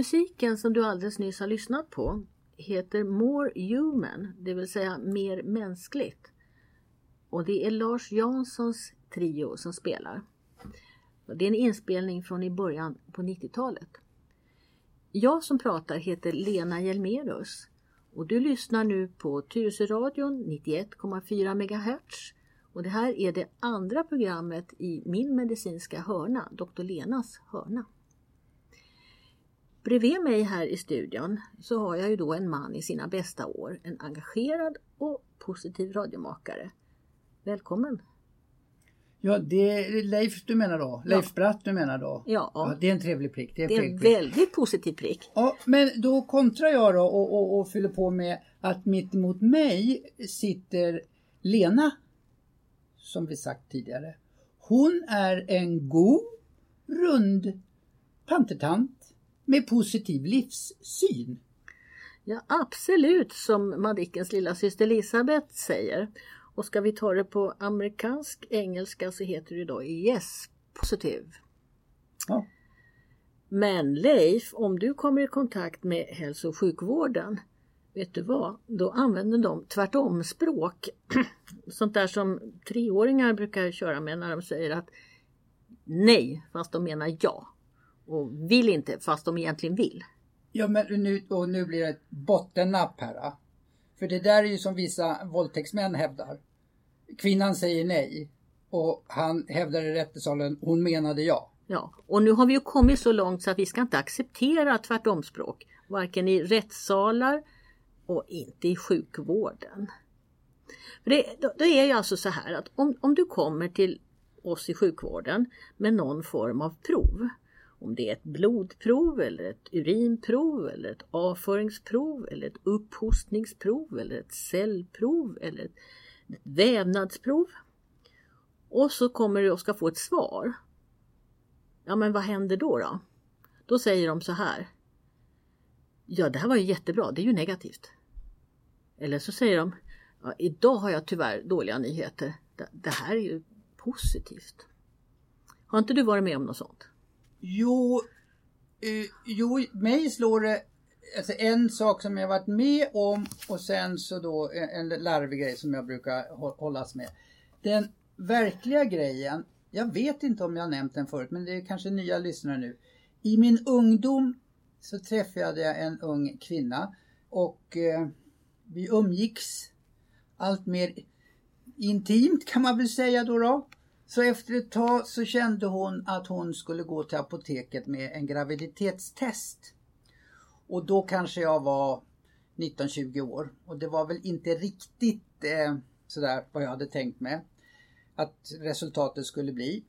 Musiken som du alldeles nyss har lyssnat på heter More Human, det vill säga mer mänskligt. Och det är Lars Janssons trio som spelar. Det är en inspelning från i början på 90-talet. Jag som pratar heter Lena Hjelmerus och du lyssnar nu på Tyresöradion 91,4 MHz och det här är det andra programmet i min medicinska hörna, Dr. Lenas hörna. Bredvid mig här i studion så har jag ju då en man i sina bästa år, en engagerad och positiv radiomakare. Välkommen! Ja, det är Leif du menar då? Leif ja. Bratt du menar då? Ja. ja. Det är en trevlig prick. Det är, det är en väldigt positiv prick. Ja, men då kontrar jag då och, och, och fyller på med att mitt emot mig sitter Lena, som vi sagt tidigare. Hon är en god, rund pantertant med positiv livssyn. Ja, absolut som Madickens lilla syster Elisabeth säger. Och ska vi ta det på amerikansk engelska så heter det då Yes Positive. Ja. Men Leif, om du kommer i kontakt med hälso och sjukvården, vet du vad? Då använder de tvärtomspråk. Sånt där som treåringar brukar köra med när de säger att nej, fast de menar ja. Och vill inte, fast de egentligen vill. Ja, men nu, och nu blir det ett bottennapp här. För det där är ju som vissa våldtäktsmän hävdar. Kvinnan säger nej och han hävdar i rättssalen, hon menade ja. Ja, och nu har vi ju kommit så långt så att vi ska inte acceptera tvärtomspråk. Varken i rättssalar och inte i sjukvården. För det, då är det alltså så här att om, om du kommer till oss i sjukvården med någon form av prov om det är ett blodprov eller ett urinprov eller ett avföringsprov eller ett upphostningsprov eller ett cellprov eller ett, ett vävnadsprov. Och så kommer du och ska få ett svar. Ja men vad händer då då? Då säger de så här. Ja det här var ju jättebra, det är ju negativt. Eller så säger de. Ja, idag har jag tyvärr dåliga nyheter. Det, det här är ju positivt. Har inte du varit med om något sånt? Jo, eh, jo, mig slår det alltså en sak som jag varit med om och sen så då eh, en larvig grej som jag brukar hållas med. Den verkliga grejen, jag vet inte om jag nämnt den förut men det är kanske nya lyssnare nu. I min ungdom så träffade jag en ung kvinna och eh, vi umgicks allt mer intimt kan man väl säga då. då. Så efter ett tag så kände hon att hon skulle gå till apoteket med en graviditetstest. Och då kanske jag var 19-20 år och det var väl inte riktigt eh, sådär vad jag hade tänkt mig att resultatet skulle bli.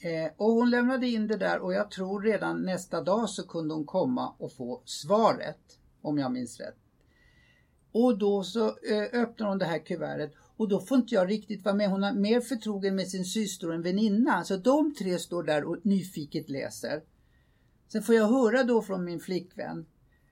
Eh, och hon lämnade in det där och jag tror redan nästa dag så kunde hon komma och få svaret om jag minns rätt. Och då så eh, öppnar hon det här kuvertet och då får inte jag riktigt vara med. Hon är mer förtrogen med sin syster och en väninna. Så de tre står där och nyfiket läser. Sen får jag höra då från min flickvän.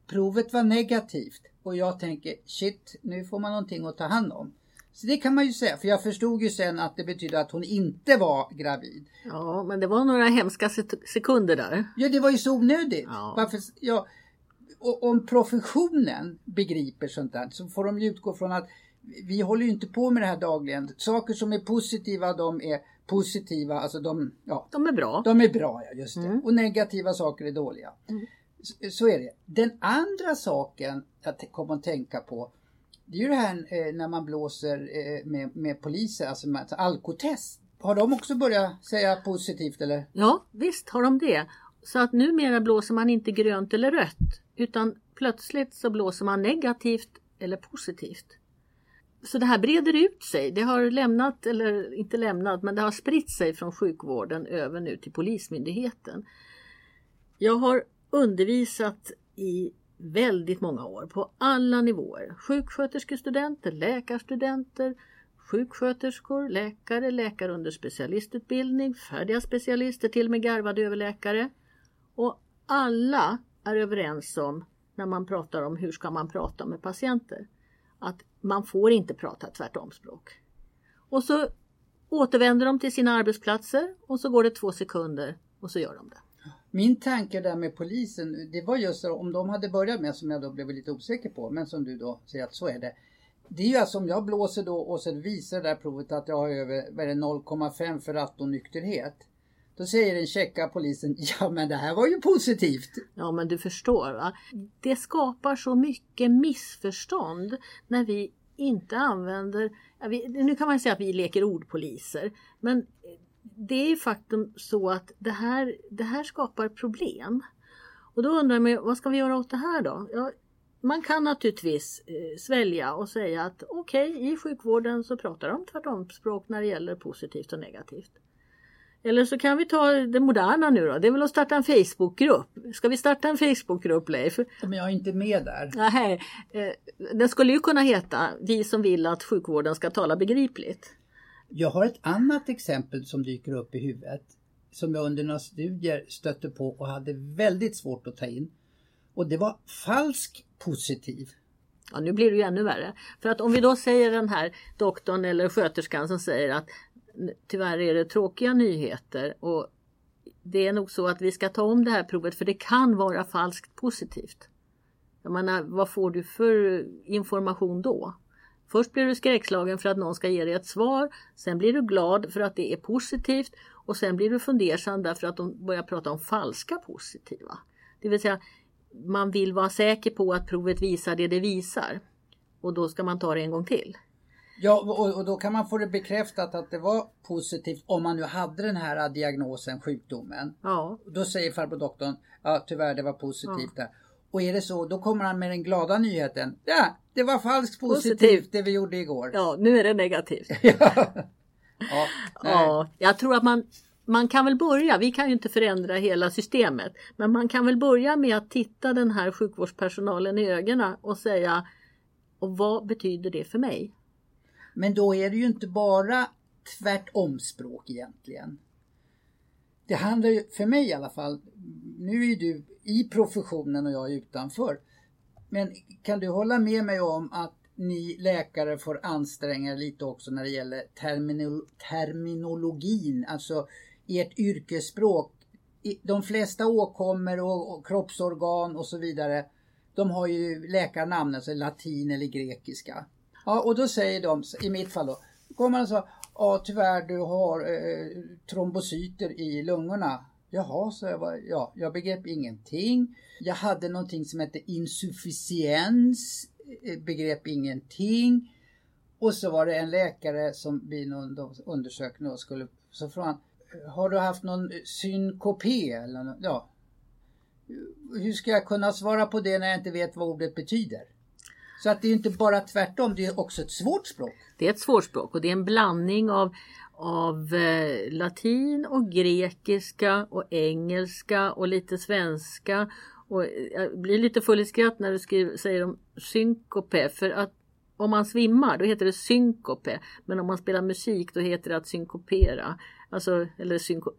Provet var negativt och jag tänker shit, nu får man någonting att ta hand om. Så det kan man ju säga, för jag förstod ju sen att det betyder att hon inte var gravid. Ja, men det var några hemska sekunder där. Ja, det var ju så onödigt. Ja. Varför, ja, och om professionen begriper sånt där så får de ju utgå från att vi håller ju inte på med det här dagligen. Saker som är positiva, de är positiva, alltså de, ja, de är bra. De är bra, ja just det. Mm. Och negativa saker är dåliga. Mm. Så, så, är det. Den andra saken jag kommer att tänka på, det är ju det här eh, när man blåser eh, med, med poliser, alltså med, alltså alkotest. Har de också börjat säga positivt eller? Ja, visst har de det. Så att numera blåser man inte grönt eller rött, utan plötsligt så blåser man negativt eller positivt. Så det här breder ut sig. Det har lämnat, eller inte lämnat, men det har spritt sig från sjukvården över nu till Polismyndigheten. Jag har undervisat i väldigt många år på alla nivåer. Sjuksköterskestudenter, läkarstudenter, sjuksköterskor, läkare, läkare under specialistutbildning, färdiga specialister, till och med garvade överläkare. Och alla är överens om när man pratar om hur ska man prata med patienter att man får inte prata tvärtomspråk. Och så återvänder de till sina arbetsplatser och så går det två sekunder och så gör de det. Min tanke där med polisen, det var just om de hade börjat med, som jag då blev lite osäker på, men som du då säger att så är det. Det är ju alltså om jag blåser då och sen visar det där provet att jag har över 0,5 för rattonykterhet. Då säger den checka polisen, ja men det här var ju positivt. Ja men du förstår va. Det skapar så mycket missförstånd när vi inte använder, ja, vi, nu kan man säga att vi leker ordpoliser, men det är ju faktum så att det här, det här skapar problem. Och då undrar man, vad ska vi göra åt det här då? Ja, man kan naturligtvis eh, svälja och säga att okej, okay, i sjukvården så pratar de tvärtomspråk när det gäller positivt och negativt. Eller så kan vi ta det moderna nu då. Det är väl att starta en Facebookgrupp. Ska vi starta en Facebookgrupp Leif? Men jag är inte med där. Nej, eh, den skulle ju kunna heta Vi som vill att sjukvården ska tala begripligt. Jag har ett annat exempel som dyker upp i huvudet. Som jag under några studier stötte på och hade väldigt svårt att ta in. Och det var falsk positiv. Ja, nu blir det ju ännu värre. För att om vi då säger den här doktorn eller sköterskan som säger att tyvärr är det tråkiga nyheter och det är nog så att vi ska ta om det här provet för det kan vara falskt positivt. Jag menar, vad får du för information då? Först blir du skräckslagen för att någon ska ge dig ett svar, sen blir du glad för att det är positivt och sen blir du fundersam därför att de börjar prata om falska positiva. Det vill säga, man vill vara säker på att provet visar det det visar och då ska man ta det en gång till. Ja, och, och, då kan man få det bekräftat att det var positivt om man nu hade den här diagnosen, sjukdomen. Ja. Då säger farbror doktorn, ja tyvärr det var positivt ja. där. Och är det så, då kommer han med den glada nyheten. Ja, det var falskt positivt, positivt. det vi gjorde igår. Ja, nu är det negativt. ja. Ja, ja, jag tror att man, man kan väl börja, vi kan ju inte förändra hela systemet, men man kan väl börja med att titta den här sjukvårdspersonalen i ögonen och säga och vad betyder det för mig? Men då är det ju inte bara tvärtom språk egentligen. Det handlar ju, för mig i alla fall, nu är du i professionen och jag är utanför. Men kan du hålla med mig om att ni läkare får anstränga er lite också när det gäller terminol terminologin, alltså ert yrkesspråk. De flesta åkommor och, och kroppsorgan och så vidare, de har ju läkarnamn, alltså latin eller grekiska. Ja, och då säger de, i mitt fall då, kommer man och så, ja tyvärr du har eh, trombocyter i lungorna. Jaha, så jag, ja, jag begrep ingenting. Jag hade någonting som hette insufficiens, eh, begrep ingenting. Och så var det en läkare som vid någon undersökning och skulle, så frågade han, har du haft någon synkopé eller ja. Hur ska jag kunna svara på det när jag inte vet vad ordet betyder? Så att det är inte bara tvärtom, det är också ett svårt språk. Det är ett svårt språk och det är en blandning av, av eh, latin och grekiska och engelska och lite svenska. Och jag blir lite full i skratt när du skriver, säger om synkope för att om man svimmar då heter det synkope men om man spelar musik då heter det att synkopera. Alltså, eller synko,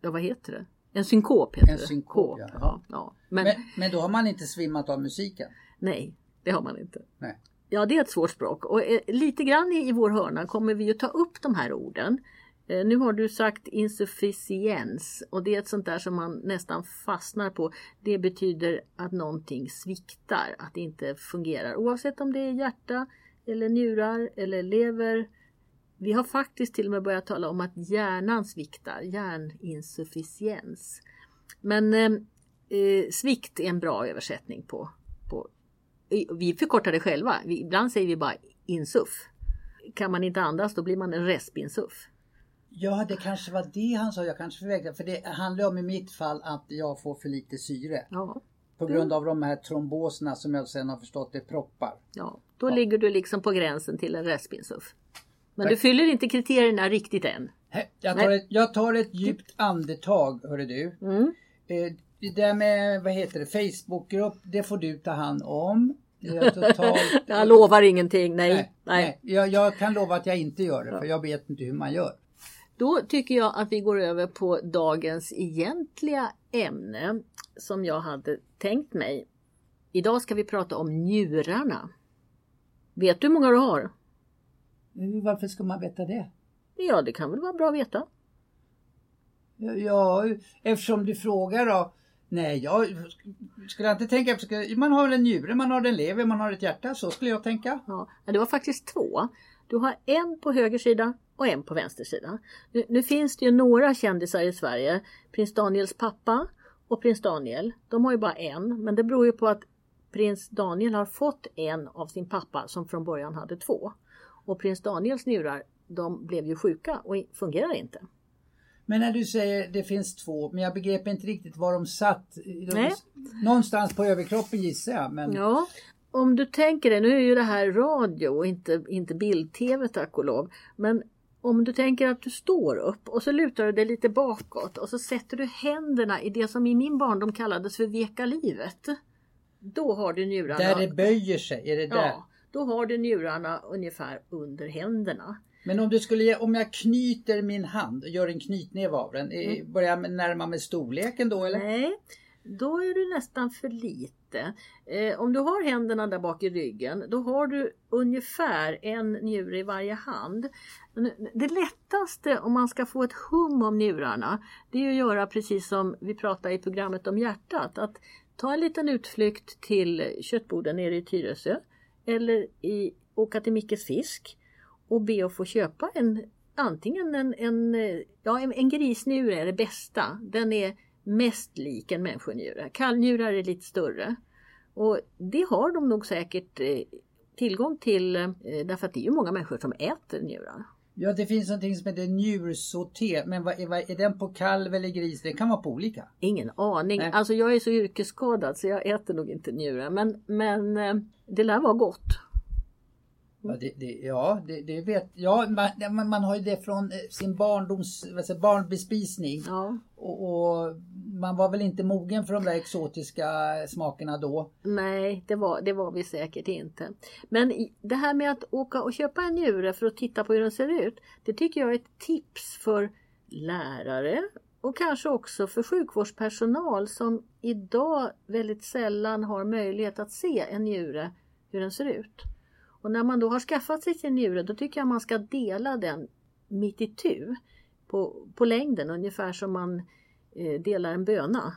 ja vad heter det? En synkop heter en det. Synkop, ja. Ja, ja. Men, men, men då har man inte svimmat av musiken? Nej, det har man inte. Nej. Ja, det är ett svårt språk och eh, lite grann i, vår hörna kommer vi att ta upp de här orden. Eh, nu har du sagt insufficiens och det är ett sånt där som man nästan fastnar på. Det betyder att någonting sviktar, att det inte fungerar oavsett om det är hjärta eller njurar eller lever. Vi har faktiskt till och med börjat tala om att hjärnan sviktar, hjärninsufficiens. Men eh, eh svikt är en bra översättning på, på vi förkortar det själva. Ibland säger vi bara insuff. Kan man inte andas då blir man en respinsuff. Ja, det kanske var det han sa. Jag kanske förväxlade. För det handlar om i mitt fall att jag får för lite syre. Ja. På grund av de här tromboserna som jag sen har förstått är proppar. Ja, då ja. ligger du liksom på gränsen till en respinsuff. Men Tack. du fyller inte kriterierna riktigt än. Jag tar, ett, jag tar ett djupt andetag, hörru du. Mm. Eh, det där med, vad heter det, Facebookgrupp, det får du ta hand om. Jag, totalt... jag lovar ingenting, nej. nej, nej. Jag, jag, kan lova att jag inte gör det, för jag vet inte hur man gör. Då tycker jag att vi går över på dagens egentliga ämne som jag hade tänkt mig. Idag ska vi prata om njurarna. Vet du hur många du har? Varför ska man veta det? Ja, det kan väl vara bra att veta. Ja, eftersom du frågar då. Nej, jag skulle inte tänka. Man har en njure, man har en lever, man har ett hjärta. Så skulle jag tänka. Ja, det var faktiskt två. Du har en på höger sida och en på vänster sida. Nu, nu finns det ju några kändisar i Sverige. Prins Daniels pappa och prins Daniel. De har ju bara en, men det beror ju på att prins Daniel har fått en av sin pappa som från början hade två. Och prins Daniels njurar, de blev ju sjuka och fungerar inte. Men när du säger det finns två, men jag begrepp inte riktigt var de satt. Nej. Någonstans på överkroppen gissar jag. Men... Ja, om du tänker dig, nu är ju det här radio och inte, inte bild-tv tack och lov. Men om du tänker att du står upp och så lutar du dig lite bakåt och så sätter du händerna i det som i min barndom kallades för veka livet. Då har du njurarna. Där det böjer sig, är det där? Ja, då har du njurarna ungefär under händerna. Men om du skulle, om jag knyter min hand och gör en knytnäve av den, mm. börjar jag närma mig storleken då eller? Nej, då är du nästan för lite. Eh, om du har händerna där bak i ryggen, då har du ungefär en njure i varje hand. Det lättaste om man ska få ett hum om njurarna, det är att göra precis som vi pratade i programmet om hjärtat. Att ta en liten utflykt till köttboden nere i Tyresö eller i, åka till Mickes fisk och be att få köpa en antingen en, en, ja, en, en grisnjure är det bästa. Den är mest lik en människonjure. Kallnjurar är lite större. Och det har de nog säkert eh, tillgång till eh, därför att det är ju många människor som äter njurar. Ja det finns någonting som heter njursauté men vad, vad, är den på kalv eller gris? Det kan vara på olika. Ingen aning. Nej. Alltså jag är så yrkesskadad så jag äter nog inte njurar men, men eh, det lär vara gott. Ja, det, det, ja, det, det vet ja, man, man har ju det från eh, sin barndoms, alltså barnbespisning. Ja. Och, och, man var väl inte mogen för de där exotiska smakerna då? Nej, det var, det var vi säkert inte. Men det här med att åka och köpa en njure för att titta på hur den ser ut. Det tycker jag är ett tips för lärare och kanske också för sjukvårdspersonal som idag väldigt sällan har möjlighet att se en njure, hur den ser ut. Och när man då har skaffat sig sin njure då tycker jag man ska dela den mitt i tu på, på längden ungefär som man eh, delar en böna.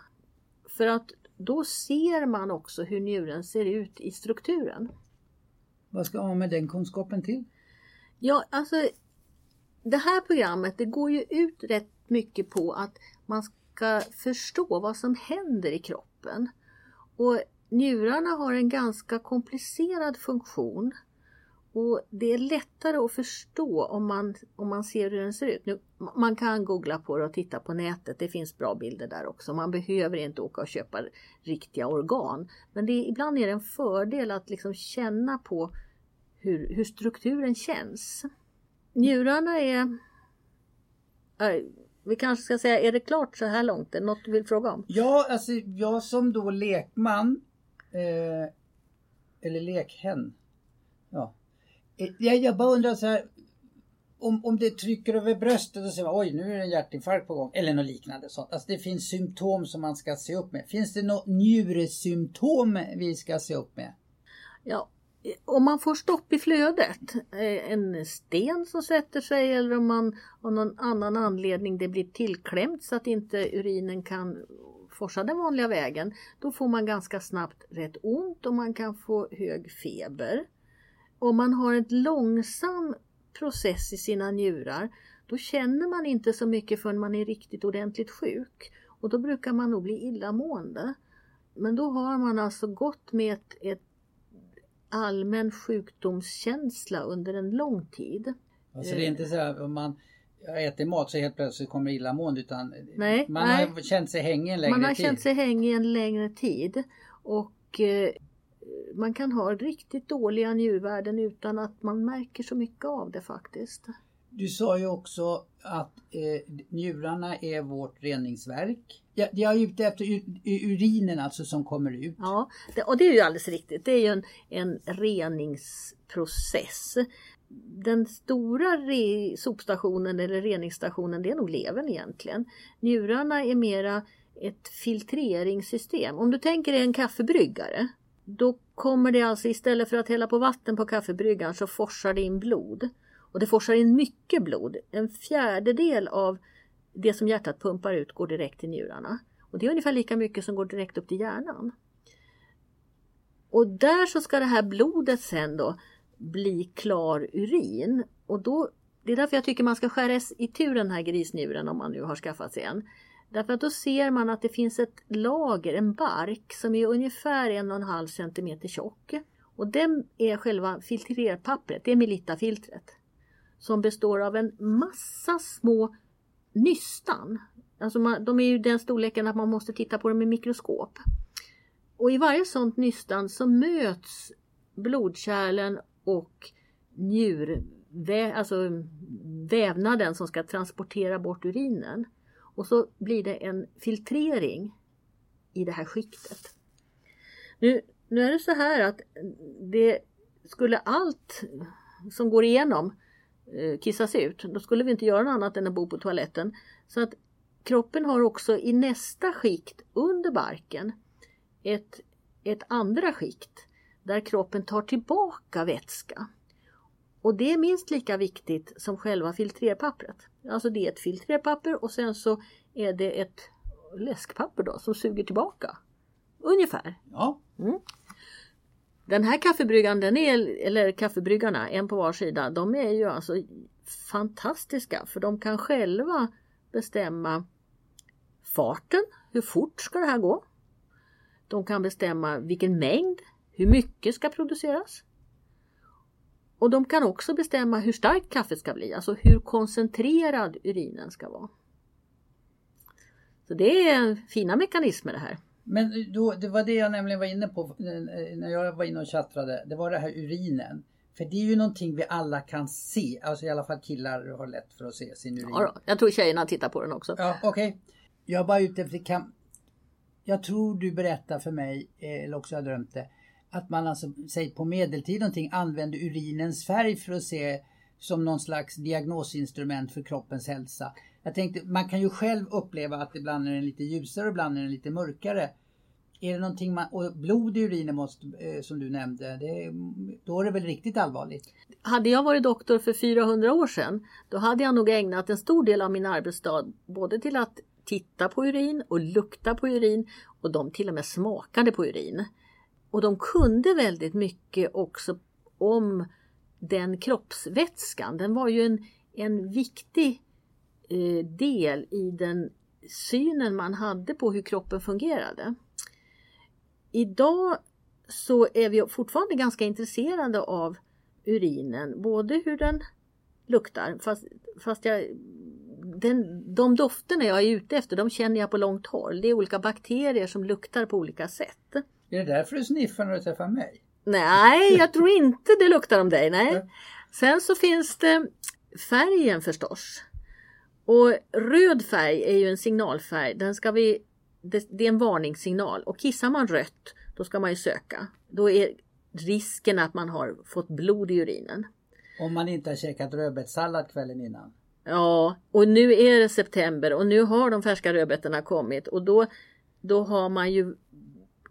För att då ser man också hur njuren ser ut i strukturen. Vad ska man med den kunskapen till? Ja, alltså det här programmet det går ju ut rätt mycket på att man ska förstå vad som händer i kroppen. Och njurarna har en ganska komplicerad funktion. Och Det är lättare att förstå om man, om man ser hur den ser ut. Nu, man kan googla på det och titta på nätet. Det finns bra bilder där också. Man behöver inte åka och köpa riktiga organ. Men det, ibland är det en fördel att liksom känna på hur, hur strukturen känns. Njurarna är... Vi kanske ska säga, är det klart så här långt? Är det något du vill fråga om? Ja, alltså jag som då lekman eh, eller lekhen. Ja, Eh, jag, jag bara undrar så här. Om, om det trycker över bröstet och säger oj nu är det en hjärtinfarkt på gång. Eller något liknande sånt. Alltså det finns symptom som man ska se upp med. Finns det något njuresymptom vi ska se upp med? Ja, eh, om man får stopp i flödet, eh, en sten som sätter sig eller om man av någon annan anledning det blir tillklämt så att inte urinen kan forsa den vanliga vägen, då får man ganska snabbt rätt ont och man kan få hög feber om man har en långsam process i sina njurar då känner man inte så mycket förrän man är riktigt ordentligt sjuk. Och då brukar man nog bli illamående. Men då har man alltså gått med ett, ett allmän sjukdomskänsla under en lång tid. Alltså det är inte så att om man äter mat så helt plötsligt kommer illamående utan nej, man nej. har känt sig hängig en längre tid. Man har tid. känt sig hängig en längre tid. Och eh, man kan ha riktigt dåliga njurvärden utan att man märker så mycket av det faktiskt. Du sa ju också att eh, njurarna är vårt reningsverk. Jag, jag är ute efter urinen alltså som kommer ut. Ja, det, och det är ju alldeles riktigt. Det är ju en, en reningsprocess. Den stora re, sopstationen eller reningsstationen det är nog levern egentligen. Njurarna är mera ett filtreringssystem. Om du tänker dig en kaffebryggare då kommer det alltså istället för att hälla på vatten på kaffebryggaren så forsar det in blod. Och det forsar in mycket blod. En fjärdedel av det som hjärtat pumpar ut går direkt till njurarna. Och det är ungefär lika mycket som går direkt upp till hjärnan. Och där så ska det här blodet sen då bli klar urin. Och då, det är därför jag tycker man ska skära i tur den här grisnjuren om man nu har skaffat sig en. Därför att då ser man att det finns ett lager, en bark, som är ungefär en och en halv centimeter tjock. Och den är själva filtrerpappret, det är Melitta-filtret. Som består av en massa små nystan. Alltså man, de är ju den storleken att man måste titta på dem i mikroskop. Och i varje sånt nystan så möts blodkärlen och njurvä alltså vävnaden som ska transportera bort urinen. Och så blir det en filtrering i det här skiktet. Nu, nu är det så här att det skulle allt som går igenom eh, kissas ut, då skulle vi inte göra något annat än att bo på toaletten. Så att kroppen har också i nästa skikt under barken ett, ett andra skikt där kroppen tar tillbaka vätska. Och det är minst lika viktigt som själva filtrerpappret. Alltså det är ett filtrerpapper och sen så är det ett läskpapper då som suger tillbaka. Ungefär. Ja. Mm. Den här kaffebryggan, den är, eller kaffebryggarna, en på var sida, de är ju alltså fantastiska för de kan själva bestämma farten, hur fort ska det här gå? De kan bestämma vilken mängd, hur mycket ska produceras? Och de kan också bestämma hur starkt kaffet ska bli, alltså hur koncentrerad urinen ska vara. Så det är fina mekanismer det här. Men då, det var det jag nämligen var inne på när jag var inne och chattrade. Det var det här urinen. För det är ju någonting vi alla kan se. Alltså i alla fall killar har lätt för att se sin urin. Ja, jag tror tjejerna tittar på den också. Ja, okej. Okay. Jag är bara ute efter kan... Jag tror du berättar för mig, eller också jag drömt det, att man alltså, säg på medeltid någonting, använde urinens färg för att se som någon slags diagnosinstrument för kroppens hälsa. Jag tänkte, man kan ju själv uppleva att ibland är den lite ljusare och ibland är den lite mörkare. Är det någonting man, och blod i urinen måste, eh, som du nämnde, det, då är det väl riktigt allvarligt? Hade jag varit doktor för 400 år sedan, då hade jag nog ägnat en stor del av min arbetsdag både till att titta på urin och lukta på urin och de till och med smakade på urin. Och de kunde väldigt mycket också om den kroppsvätskan. Den var ju en, en viktig eh, del i den synen man hade på hur kroppen fungerade. Idag så är vi fortfarande ganska intresserade av urinen, både hur den luktar, fast, fast jag, den, de dofterna jag är ute efter, de känner jag på långt håll. Det är olika bakterier som luktar på olika sätt. Är det därför du sniffar när du träffar mig? Nej, jag tror inte det luktar om dig. Nej. Sen så finns det färgen förstås. Och röd färg är ju en signalfärg. Den ska vi, det, det är en varningssignal och kissar man rött då ska man ju söka. Då är risken att man har fått blod i urinen. Om man inte har käkat rödbetssallad kvällen innan. Ja, och nu är det september och nu har de färska rödbetorna kommit och då, då har man ju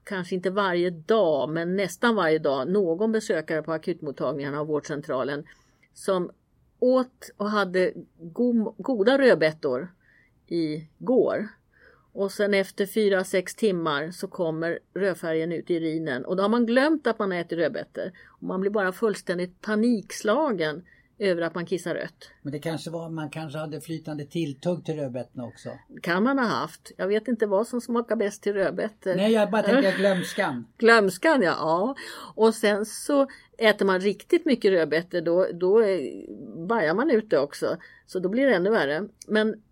kanske inte varje dag, men nästan varje dag någon besökare på akutmottagningarna och vårdcentralen som åt och hade go goda rödbetor igår. Och sen efter 4-6 timmar så kommer rödfärgen ut i urinen och då har man glömt att man äter rödbetor. Och man blir bara fullständigt panikslagen över att man kissar rött. Men det kanske var, man kanske hade flytande tilltugg till rödbetorna också? kan man ha haft. Jag vet inte vad som smakar bäst till rödbetor. Nej, jag bara tänker glömskan. glömskan, ja. ja. Och sen så äter man riktigt mycket rödbetor då, då bajar man ut det också. Så då blir det ännu värre. Men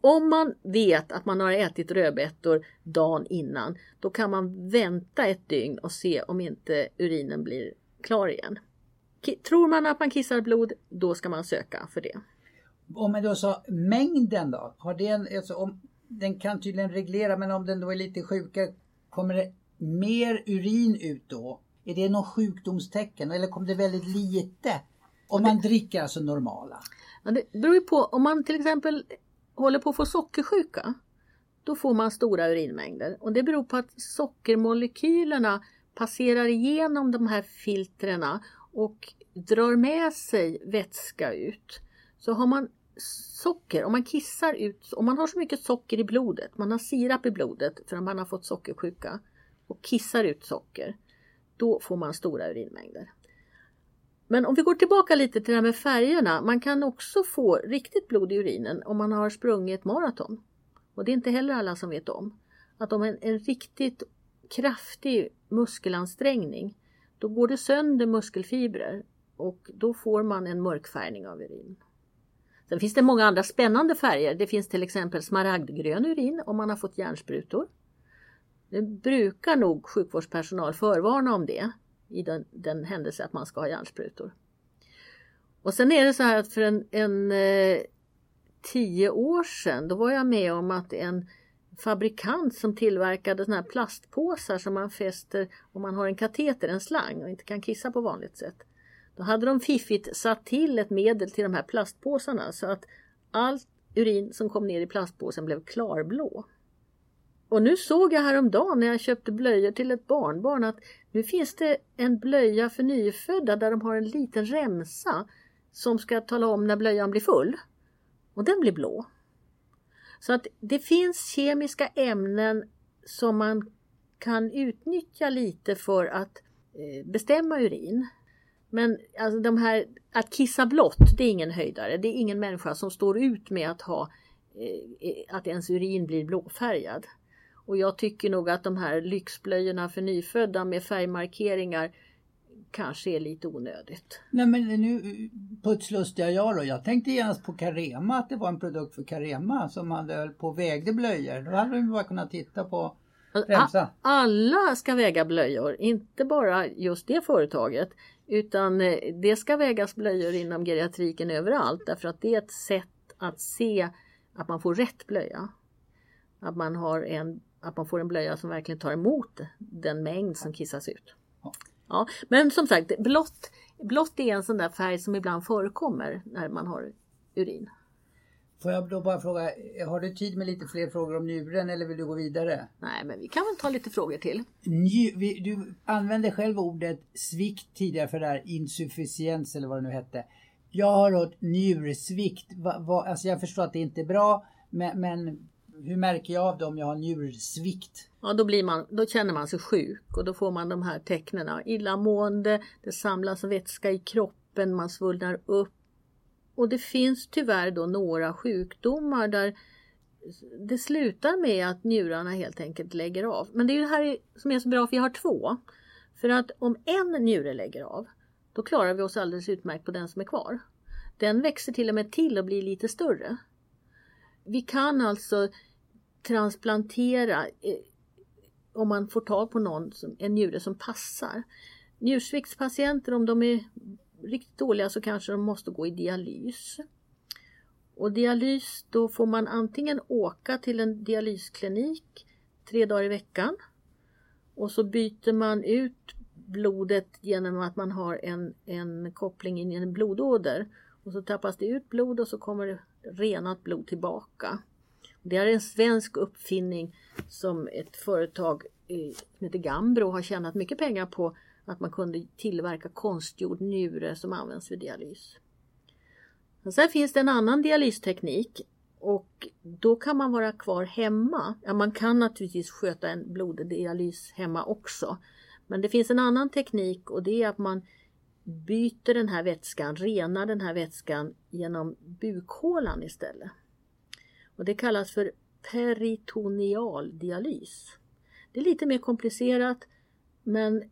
om man vet att man har ätit rödbetor dagen innan, då kan man vänta ett dygn och se om inte urinen blir klar igen. Tror man att man kissar blod, då ska man söka för det. Om man då sa mängden då? Har det en, alltså om, den kan tydligen reglera men om den då är lite sjukare, kommer det mer urin ut då? Är det något sjukdomstecken eller kommer det väldigt lite? Om man dricker alltså normala? Det beror ju på, om man till exempel håller på att få sockersjuka, då får man stora urinmängder och det beror på att sockermolekylerna passerar igenom de här filtrerna och drar med sig vätska ut. Så har man socker, om man kissar ut, om man har så mycket socker i blodet, man har sirap i blodet för att man har fått sockersjuka och kissar ut socker, då får man stora urinmängder. Men om vi går tillbaka lite till det här med färgerna. Man kan också få riktigt blod i urinen om man har sprungit maraton. Och det är inte heller alla som vet om. Att om en, en riktigt kraftig muskelansträngning då går det sönder muskelfibrer och då får man en mörkfärgning av urin. Sen finns det många andra spännande färger. Det finns till exempel smaragdgrön urin om man har fått hjärnsprutor. Det brukar nog sjukvårdspersonal förvarna om det i den, den händelse att man ska ha hjärnsprutor. Och sen är det så här att för en, en eh, tio år sedan då var jag med om att en fabrikant som tillverkade såna här plastpåsar som man fäster om man har en kateter, en slang och inte kan kissa på vanligt sätt. Då hade de fiffigt satt till ett medel till de här plastpåsarna så att allt urin som kom ner i plastpåsen blev klarblå. Och nu såg jag häromdagen när jag köpte blöjor till ett barnbarn att nu finns det en blöja för nyfödda där de har en liten remsa som ska tala om när blöjan blir full. Och den blir blå. Så att det finns kemiska ämnen som man kan utnyttja lite för att eh, bestämma urin. Men alltså de här, att kissa blått, det är ingen höjdare. Det är ingen människa som står ut med att ha eh, eh, att ens urin blir blåfärgad. Och jag tycker nog att de här lyxblöjorna för nyfödda med färgmarkeringar kanske är lite onödigt. Nej men nu putslustiga jag då. Jag tänkte genast på Carema, att det var en produkt för Carema som hade på och vägde blöjor. Då hade de bara kunnat titta på remsa. Alla ska väga blöjor, inte bara just det företaget. Utan eh, det ska vägas blöjor inom geriatriken överallt därför att det är ett sätt att se att man får rätt blöja. Att man har en att man får en blöja som verkligen tar emot den mängd som kissas ut. Ja, men som sagt, blått, blått är en sån där färg som ibland förekommer när man har urin. Får jag då bara fråga, har du tid med lite fler frågor om njuren eller vill du gå vidare? Nej, men vi kan väl ta lite frågor till. Nju, du använde själv ordet svikt tidigare för det här insufficiens eller vad det nu hette. Jag har hört njursvikt. Va, va, alltså jag förstår att det inte är bra, men, men hur märker jag av det om jag har njursvikt? Ja, då, blir man, då känner man sig sjuk och då får man de här tecknen. Illamående, det samlas vätska i kroppen, man svullnar upp. Och det finns tyvärr då några sjukdomar där det slutar med att njurarna helt enkelt lägger av. Men det är ju det här som är så bra, för vi har två. För att om en njure lägger av, då klarar vi oss alldeles utmärkt på den som är kvar. Den växer till och med till och blir lite större. Vi kan alltså transplantera eh, om man får tag på någon, en njure som passar. Njursviktspatienter, om de är riktigt dåliga så kanske de måste gå i dialys. Och dialys, då får man antingen åka till en dialysklinik tre dagar i veckan och så byter man ut blodet genom att man har en, en koppling in i en blodåder. Och så tappas det ut blod och så kommer renat blod tillbaka. Det är en svensk uppfinning som ett företag som heter Gambro har tjänat mycket pengar på att man kunde tillverka konstgjord njure som används vid dialys. Och sen finns det en annan dialysteknik och då kan man vara kvar hemma. Ja, man kan naturligtvis sköta en bloddialys hemma också. Men det finns en annan teknik och det är att man byter den här vätskan, renar den här vätskan genom bukhålan istället. Och det kallas för peritonealdialys. Det är lite mer komplicerat men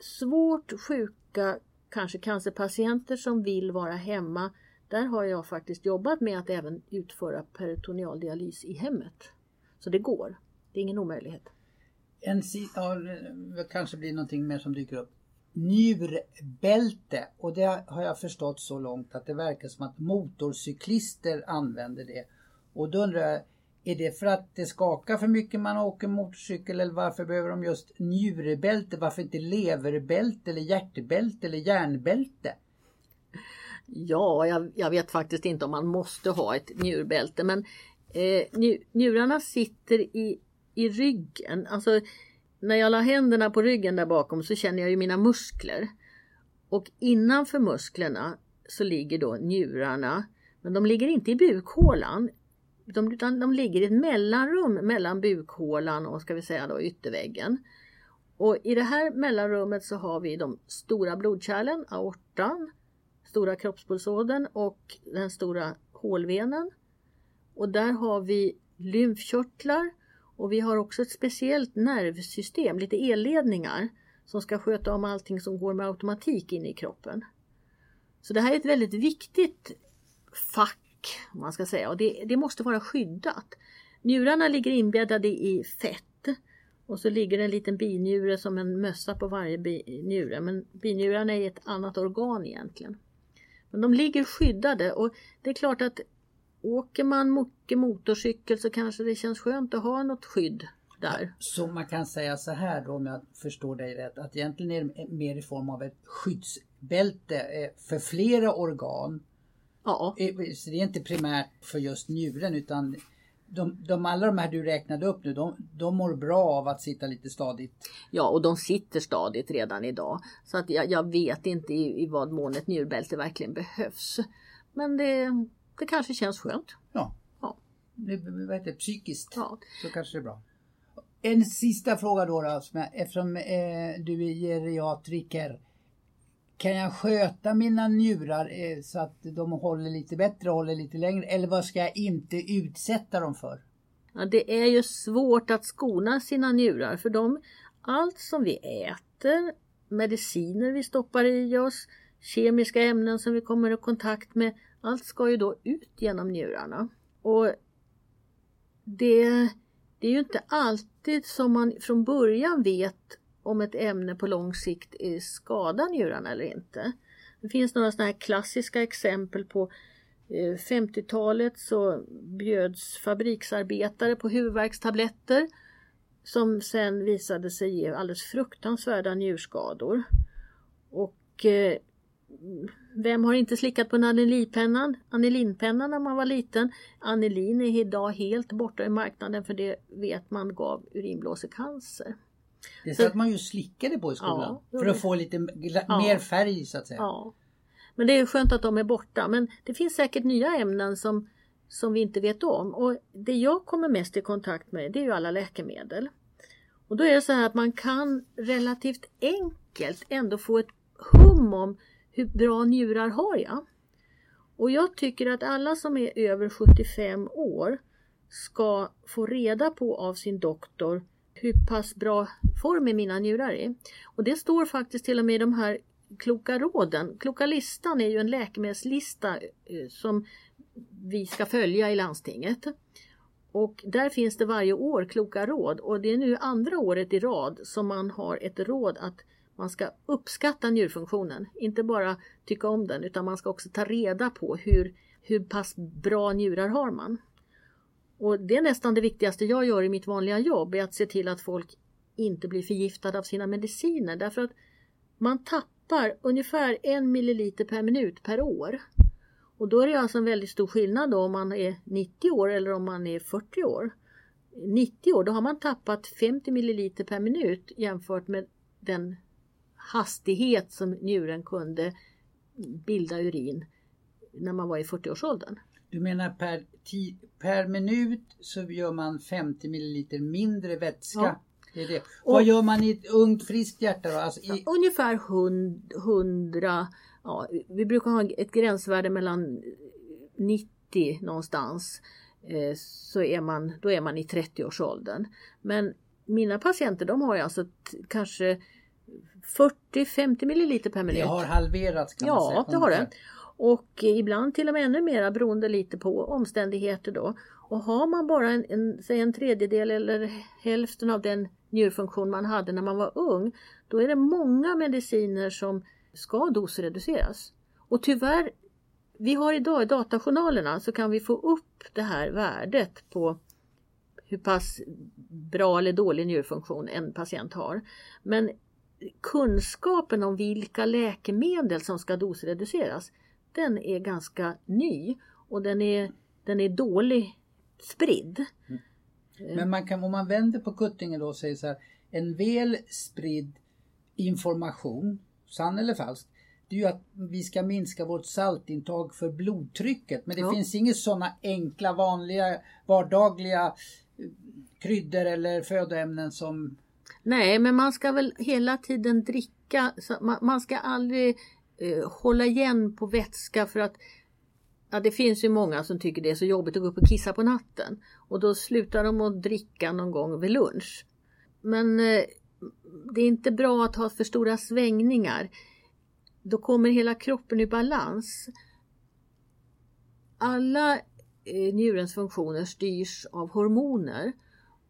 svårt sjuka, kanske cancerpatienter som vill vara hemma, där har jag faktiskt jobbat med att även utföra peritonealdialys i hemmet. Så det går, det är ingen omöjlighet. En, ja, det kanske blir någonting mer som dyker upp njurbälte och det har jag förstått så långt att det verkar som att motorcyklister använder det. Och då undrar jag, är det för att det skakar för mycket man åker motorcykel eller varför behöver de just njurbälte? Varför inte leverbälte eller hjärtbälte eller järnbälte? Ja, jag, jag, vet faktiskt inte om man måste ha ett njurbälte men eh, njurarna sitter i, i ryggen. Alltså när jag la händerna på ryggen där bakom så känner jag ju mina muskler. Och innanför musklerna så ligger då njurarna Men de ligger inte i bukhålan de, utan de ligger i ett mellanrum mellan bukhålan och ska vi säga då ytterväggen. Och i det här mellanrummet så har vi de stora blodkärlen, aortan, stora kroppspulsådern och den stora hålvenen. Och där har vi lymfkörtlar och vi har också ett speciellt nervsystem, lite elledningar som ska sköta om allting som går med automatik in i kroppen. Så det här är ett väldigt viktigt fack om man ska säga och det, det måste vara skyddat. Njurarna ligger inbäddade i fett och så ligger det en liten binjure som en mössa på varje njure men binjurarna är ett annat organ egentligen. Men de ligger skyddade och det är klart att åker man mycket motorcykel så kanske det känns skönt att ha något skydd där. Så man kan säga så här då om jag förstår dig rätt att egentligen är det mer i form av ett skyddsbälte eh, för flera organ. Ja. Eh, så det är inte primärt för just njuren utan de, de, alla de här du räknade upp nu, de, de mår bra av att sitta lite stadigt? Ja, och de sitter stadigt redan idag. Så att jag, jag vet inte i, i vad mån ett njurbälte verkligen behövs. Men det, det kanske känns skönt. Ja. ja. Det, vad heter, psykiskt ja. så kanske det är bra. En sista fråga då, då eftersom eh, du är geriatriker. Kan jag sköta mina njurar eh, så att de håller lite bättre, håller lite längre? Eller vad ska jag inte utsätta dem för? Ja, det är ju svårt att skona sina njurar för de, allt som vi äter, mediciner vi stoppar i oss, kemiska ämnen som vi kommer i kontakt med, allt ska ju då ut genom njurarna. Och det, det är ju inte alltid som man från början vet om ett ämne på lång sikt skadar njurarna eller inte. Det finns några sådana här klassiska exempel på eh, 50-talet så bjöds fabriksarbetare på huvudvärkstabletter som sen visade sig ge alldeles fruktansvärda njurskador. Och eh, vem har inte slickat på en anilinpennan, anilinpenna när man var liten? Anilin är idag helt borta i marknaden för det vet man gav urinblåsecancer. Det satt man ju slickade på i skolan ja, för att få lite mer färg så att säga. Ja. Men det är skönt att de är borta. Men det finns säkert nya ämnen som, som vi inte vet om. Och det jag kommer mest i kontakt med det är ju alla läkemedel. Och då är det så här att man kan relativt enkelt ändå få ett hum om hur bra njurar har jag? Och jag tycker att alla som är över 75 år ska få reda på av sin doktor hur pass bra form är mina njurar i. Och det står faktiskt till och med i de här kloka råden. Kloka listan är ju en läkemedelslista eh, som vi ska följa i landstinget. Och där finns det varje år kloka råd och det är nu andra året i rad som man har ett råd att man ska uppskatta njurfunktionen, inte bara tycka om den utan man ska också ta reda på hur, hur pass bra njurar har man. Och det är nästan det viktigaste jag gör i mitt vanliga jobb, är att se till att folk inte blir förgiftade av sina mediciner därför att man tappar ungefär en milliliter per minut per år. Och då är det alltså en väldigt stor skillnad då om man är 90 år eller om man är 40 år. 90 år, då har man tappat 50 milliliter per minut jämfört med den hastighet som njuren kunde bilda urin när man var i 40-årsåldern. Du menar per, per minut så gör man 50 milliliter mindre vätska? Ja. Det är det. Och, Vad gör man i ett ungt friskt hjärta då? Alltså i... Ungefär 100, ja, vi brukar ha ett gränsvärde mellan 90 någonstans. Eh, så är man, då är man i 30-årsåldern. Men mina patienter de har ju alltså kanske 40-50 milliliter per minut. Det har halverats kan ja, man säga. Ja, det har det. Och ibland till och med ännu mera beroende lite på omständigheter då. Och har man bara en, en, säg en tredjedel eller hälften av den njurfunktion man hade när man var ung, då är det många mediciner som ska dosreduceras. Och tyvärr, vi har idag i datajournalerna så kan vi få upp det här värdet på hur pass bra eller dålig njurfunktion en patient har. Men kunskapen om vilka läkemedel som ska dosreduceras, den är ganska ny och den är, den är dålig spridd. Mm. Men man kan, om man vänder på kuttingen då och säger så här, en väl spridd information, sann eller falsk, det är ju att vi ska minska vårt saltintag för blodtrycket. Men det Ja. finns inga sådana enkla, vanliga, vardagliga eh, kryddor eller födoämnen som... Nej, men man ska väl hela tiden dricka. Man ska aldrig eh, hålla igen på vätska för att ja, det finns ju många som tycker det är så jobbigt att gå upp och kissa på natten. Och då slutar de att dricka någon gång vid lunch. Men eh, det är inte bra att ha för stora svängningar. Då kommer hela kroppen i balans. Alla eh, njurens funktioner styrs av hormoner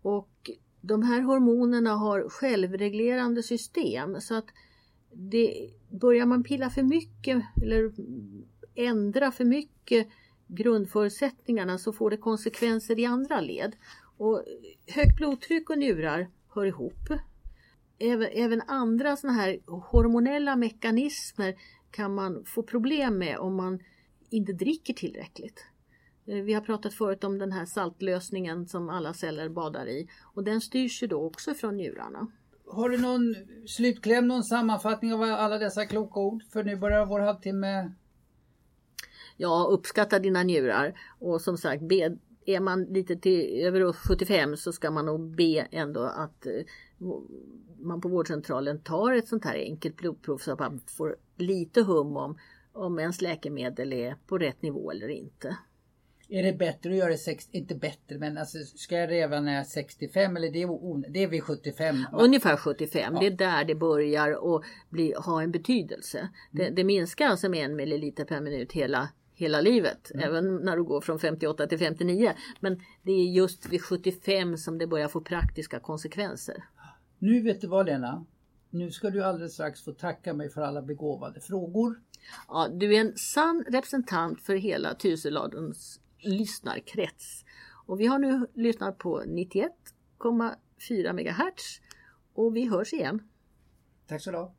och de här hormonerna har självreglerande system så att det, börjar man pilla för mycket eller ändra för mycket grundförutsättningarna så får det konsekvenser i andra led. Och högt blodtryck och njurar hör ihop. Även, även andra såna här hormonella mekanismer kan man få problem med om man inte dricker tillräckligt. Eh, vi har pratat förut om den här saltlösningen som alla celler badar i och den styrs ju då också från njurarna. Har du någon slutkläm, någon sammanfattning av alla dessa kloka ord? För nu börjar vår halvtimme... Ja, uppskatta dina njurar och som sagt, be, är man lite till över 75 så ska man nog be ändå att eh, man på vårdcentralen tar ett sånt här enkelt blodprov så att man får lite hum om om ens läkemedel är på rätt nivå eller inte. Är det bättre att göra det, sex, inte bättre, men alltså ska jag redan när jag är 65 eller det är, det är vid 75? va? Ungefär 75, Ja. det är där det börjar att bli, ha en betydelse. Det, det minskar alltså med en milliliter per minut hela, hela livet, även när du går från 58 till 59. Men det är just vid 75 som det börjar få praktiska konsekvenser. Nu vet du vad Lena? Nu ska du alldeles strax få tacka mig för alla begåvade frågor. Ja, du är en sann representant för hela Tyseladens lyssnarkrets. Och vi har nu lyssnat på 91,4 MHz och vi hörs igen. Tack så du ha.